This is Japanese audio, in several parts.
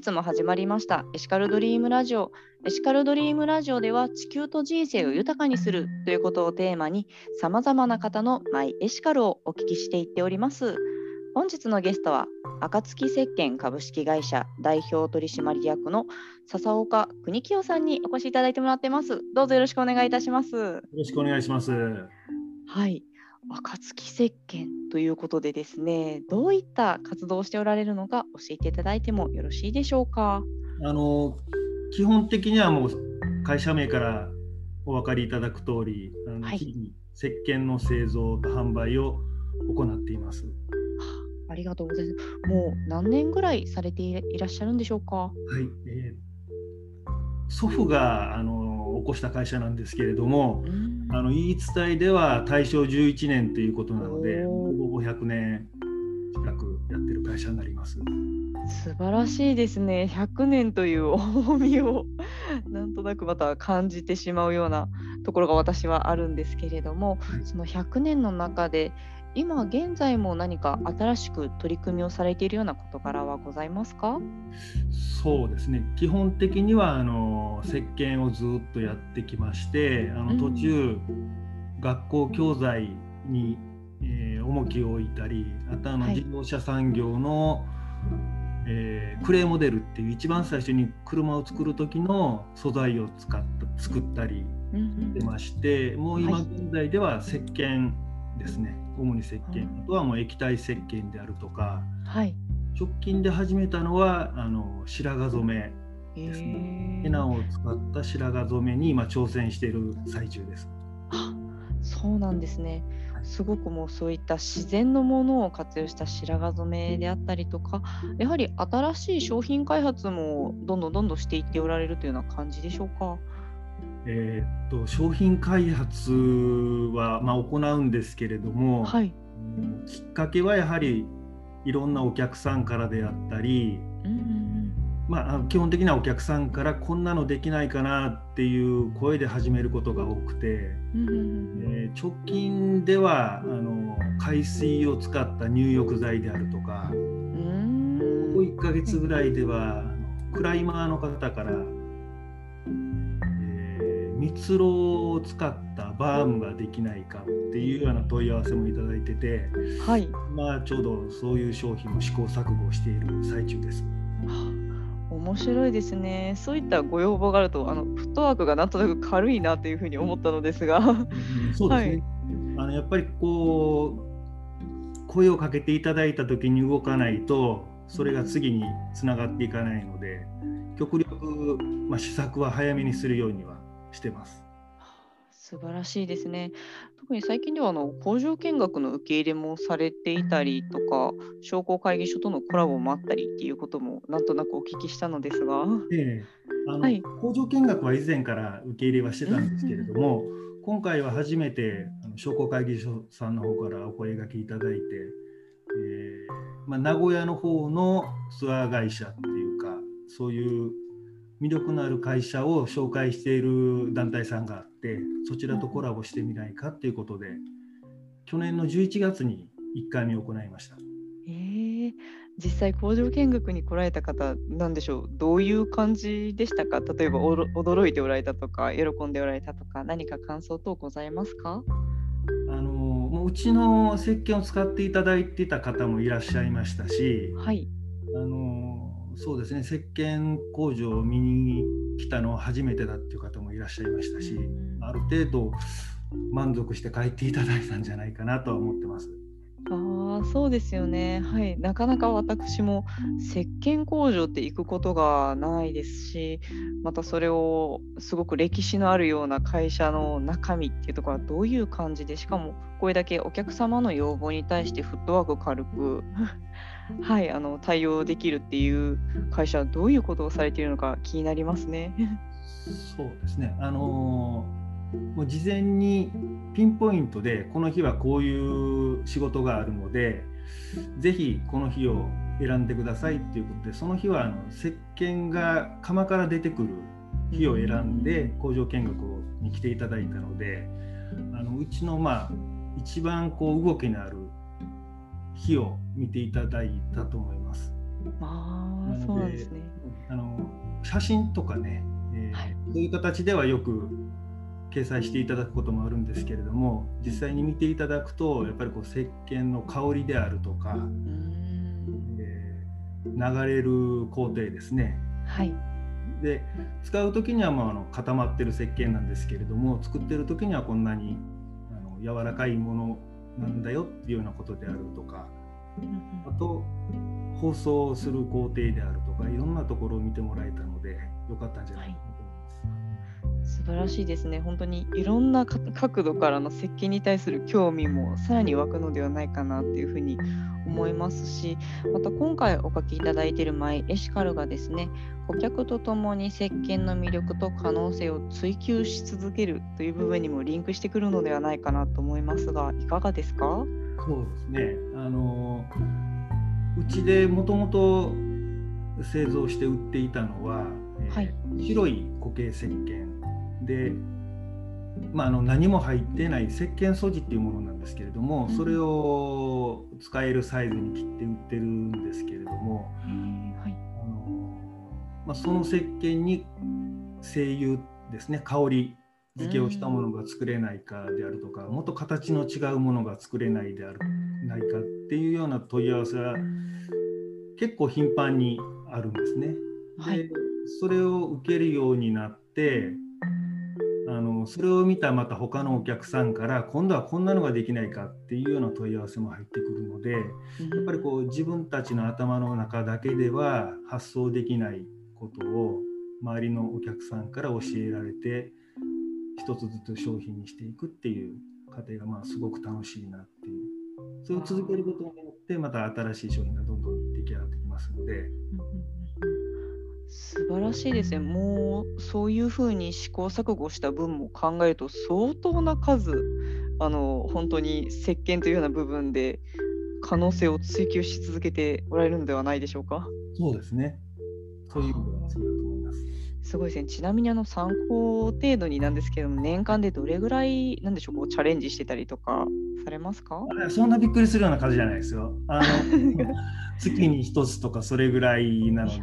日も始まりましたエシカルドリームラジオ。エシカルドリームラジオでは地球と人生を豊かにするということをテーマに様々な方のマイエシカルをお聞きしていっております。本日のゲストは暁石鹸株式会社代表取締役の笹岡邦清さんにお越しいただいてもらってます。どうぞよろしくお願いいたします。よろしくお願いします。はい。暁石鹸ということでですね、どういった活動をしておられるのか教えていただいてもよろしいでしょうか？あの基本的にはもう会社名からお分かりいただく通り、あの、はい、日々石鹸の製造と販売を行っています。ありがとうございます。もう何年ぐらいされていらっしゃるんでしょうか？はい、えー、祖父があの起こした会社なんですけれども、あの言い伝えでは大正11年ということなのでほぼほぼ100年近くやってる会社になります。素晴らしいですね。100年という重みを なんとなくまた感じてしまうようなところが私はあるんですけれども、はい、その100年の中で今現在も何か新しく取り組みをされているような事柄はございますか？そうですね。基本的にはあの石鹸をずっとやってきましてあの途中、うん、学校教材に、えー、重きを置いたりあとあの自動車産業の、はいえー、クレーモデルっていう一番最初に車を作る時の素材を使った作ったりしてまして、うん、もう今現在では石鹸ですね、主に石鹸、あとはもう液体石鹸であるとか、はい、直近で始めたのはあの白髪染めですね。ヘナを使った白髪染めに今挑戦している最中です。あそうなんですね。すごくもうそういった自然のものを活用した白髪染めであったりとかやはり新しい商品開発もどんどんどんどんしていっておられるというような感じでしょうか？えー、っと商品開発は、まあ、行うんですけれども、はい、きっかけはやはりいろんなお客さんからであったり、うんまあ、基本的なお客さんからこんなのできないかなっていう声で始めることが多くて、うんえー、直近ではあの海水を使った入浴剤であるとか、うん、ここ1ヶ月ぐらいでは、クライマーの方から蜜蝋を使ったバームができないかっていうような問い合わせもいただいてて、はい、まあちょうどそういう商品を試行錯誤している最中です。面白いですね。そういったご要望があると、あのフットワークがなんとなく軽いなというふうに思ったのですが。うん、そうですね。はい、あのやっぱりこう声をかけていただいた時に動かないと、それが次につながっていかないので、極力まあ施策は早めにするようにはしてます。素晴らしいですね。特に最近ではあの工場見学の受け入れもされていたりとか、商工会議所とのコラボもあったりっていうこともなんとなくお聞きしたのですが。ええあの、はい、工場見学は以前から受け入れはしてたんですけれども、今回は初めて商工会議所さんの方からお声がけいただいて、えーまあ、名古屋の方のツアー会社っていうか、そういう魅力のある会社を紹介している団体さんがあってそちらとコラボしてみないかっていうことで去年の11月に1回目行いました。えー、実際工場見学に来られた方なんでしょう？どういう感じでしたか？例えば驚いておられたとか喜んでおられたとか何か感想等ございますか？あのもううちの石鹸を使っていただいてた方もいらっしゃいましたし、はい、あのそうですね。石鹸工場を見に来たのは初めてだっていう方もいらっしゃいましたし、ある程度満足して帰っていただいたんじゃないかなとは思ってます。あそうですよね、はい、なかなか私も石鹸工場って行くことがないですしまたそれをすごく歴史のあるような会社の中身っていうところはどういう感じでしかもこれだけお客様の要望に対してフットワーク軽くはい、あの対応できるっていう会社はどういうことをされているのか気になりますね。そうですね。あのもう事前にピンポイントでこの日はこういう仕事があるので、ぜひこの日を選んでくださいっていうことで、その日はあの石鹸が窯から出てくる日を選んで工場見学に来ていただいたので、あのうちのまあ一番こう動きのある日を見ていただいたと思います。ああ、そうなんですね。あの写真とかね、えーはい、そういう形ではよく掲載していただくこともあるんですけれども実際に見ていただくとやっぱりこう石鹸の香りであるとか、えー、流れる工程ですね。はい、で使う時にはまああの固まってる石鹸なんですけれども作ってる時にはこんなにあの柔らかいものなんだよっていうようなことであるとかあと放送する工程であるとかいろんなところを見てもらえたのでよかったんじゃない？かな。素晴らしいですね。本当にいろんな角度からの接近に対する興味もさらに湧くのではないかなっていうふうに思いますし、また今回お書きいただいているマイエシカルがですね、顧客とともに石鹸の魅力と可能性を追求し続けるという部分にもリンクしてくるのではないかなと思いますが、いかがですか？そうですね。あのうちでもともと製造して売っていたのは、はい、白い固形石鹸で、まあ、あの何も入ってない石鹸素地っていうものなんですけれども、それを使えるサイズに切って売ってるんですけれども、はい。あのまあ、その石鹸に精油ですね香り付けをしたものが作れないかであるとか、もっと形の違うものが作れないであるないかっていうような問い合わせは結構頻繁にあるんですね。はい、でそれを受けるようになってあのそれを見たまた他のお客さんから今度はこんなのができないかっていうような問い合わせも入ってくるのでやっぱりこう自分たちの頭の中だけでは発想できないことを周りのお客さんから教えられて一つずつ商品にしていくっていう過程がまあすごく楽しいなっていうそれを続けることによってまた新しい商品がどんどん出来上がってきますので。素晴らしいですね。もうそういうふうに試行錯誤した分も考えると相当な数あの本当に石鹸というような部分で可能性を追求し続けておられるのではないでしょうか。そうですね。そういうことだと思います。すごいですね。ちなみにあの参考程度になんですけども、年間でどれぐらいなんでしょうこうチャレンジしてたりとかされますか？そんなびっくりするような数じゃないですよ。あの 月に1つとかそれぐらいなので、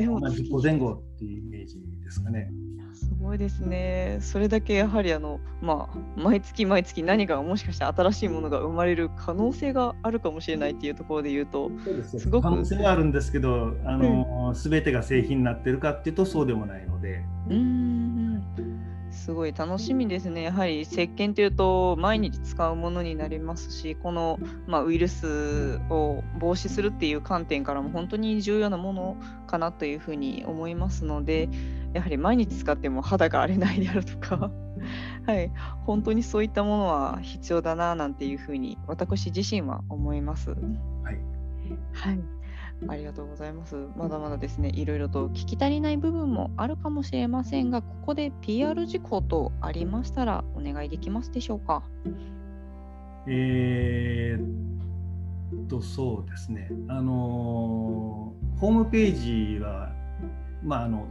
でも、まあ、10個前後っていうイメージですかね。すごいですね。それだけやはりあの、まあ、毎月毎月何かもしかして新しいものが生まれる可能性があるかもしれないっていうところで言うと、すごく可能性はあるんですけど、あの、うん、全てが製品になってるかっていうとそうでもないので。うんすごい楽しみですね。やはり石鹸というと毎日使うものになりますし、この、まあ、ウイルスを防止するっていう観点からも本当に重要なものかなというふうに思いますので、やはり毎日使っても肌が荒れないであるとか はい、本当にそういったものは必要だななんていうふうに私自身は思います。はい、はいありがとうございます。まだまだですね、いろいろと聞き足りない部分もあるかもしれませんが、ここで PR 事項とありましたらお願いできますでしょうか？えー、っと、そうですね。あのホームページは、まあ、あの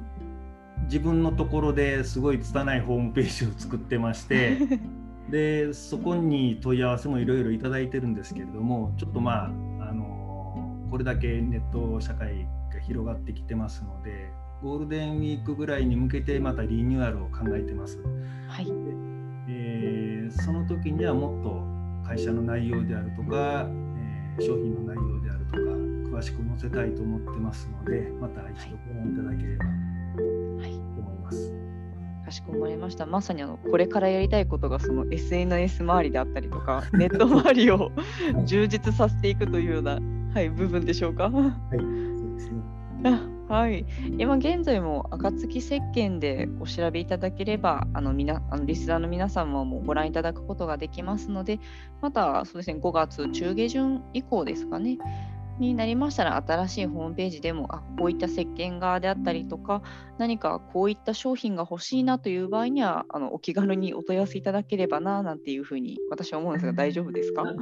自分のところですごい拙いホームページを作ってまして でそこに問い合わせもいろいろいただいてるんですけれどもちょっとまあこれだけネット社会が広がってきてますのでゴールデンウィークぐらいに向けてまたリニューアルを考えてます。はいでえー、その時にはもっと会社の内容であるとか、えー、商品の内容であるとか詳しく載せたいと思ってますのでまた一度ご覧いただければます。かしこまりました。まさにあのこれからやりたいことがその SNS 周りであったりとか、ネット周りを充実させていくというような、はい、部分でしょうか？はい、そうですね。はい、今現在も暁石鹸でお調べいただければあのみなあのリスナーの皆様もご覧いただくことができますのでまたそうですね5月中下旬以降ですかねになりましたら新しいホームページでもあこういった石鹸画であったりとか何かこういった商品が欲しいなという場合にはあのお気軽にお問い合わせいただければななんていうふうに私は思うんですが大丈夫ですか？あ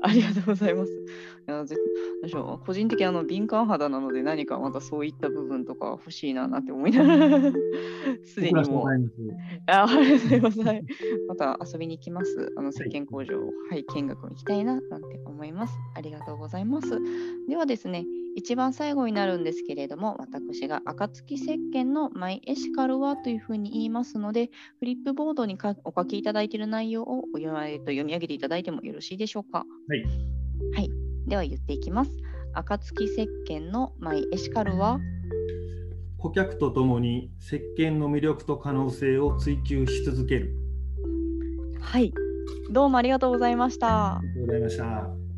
ありがとうございます。いやぜ何でしょう個人的にあの敏感肌なので何かまたそういった部分とか欲しいななって思いながらすでにもうあありがとうございます。はいまた遊びに行きます。あの石鹸工場を、はい、見学に行きたいななんて思います。ありがとうございます。ではですね、一番最後になるんですけれども、私が暁石鹸のマイエシカルはというふうに言いますので、フリップボードにかお書きいただいている内容をお読み上げていただいてもよろしいでしょうか？はい。はい。では言っていきます。暁石鹸のマイエシカルは？顧客とともに石鹸の魅力と可能性を追求し続ける。はい。どうもありがとうございましたあ。りがとうございました。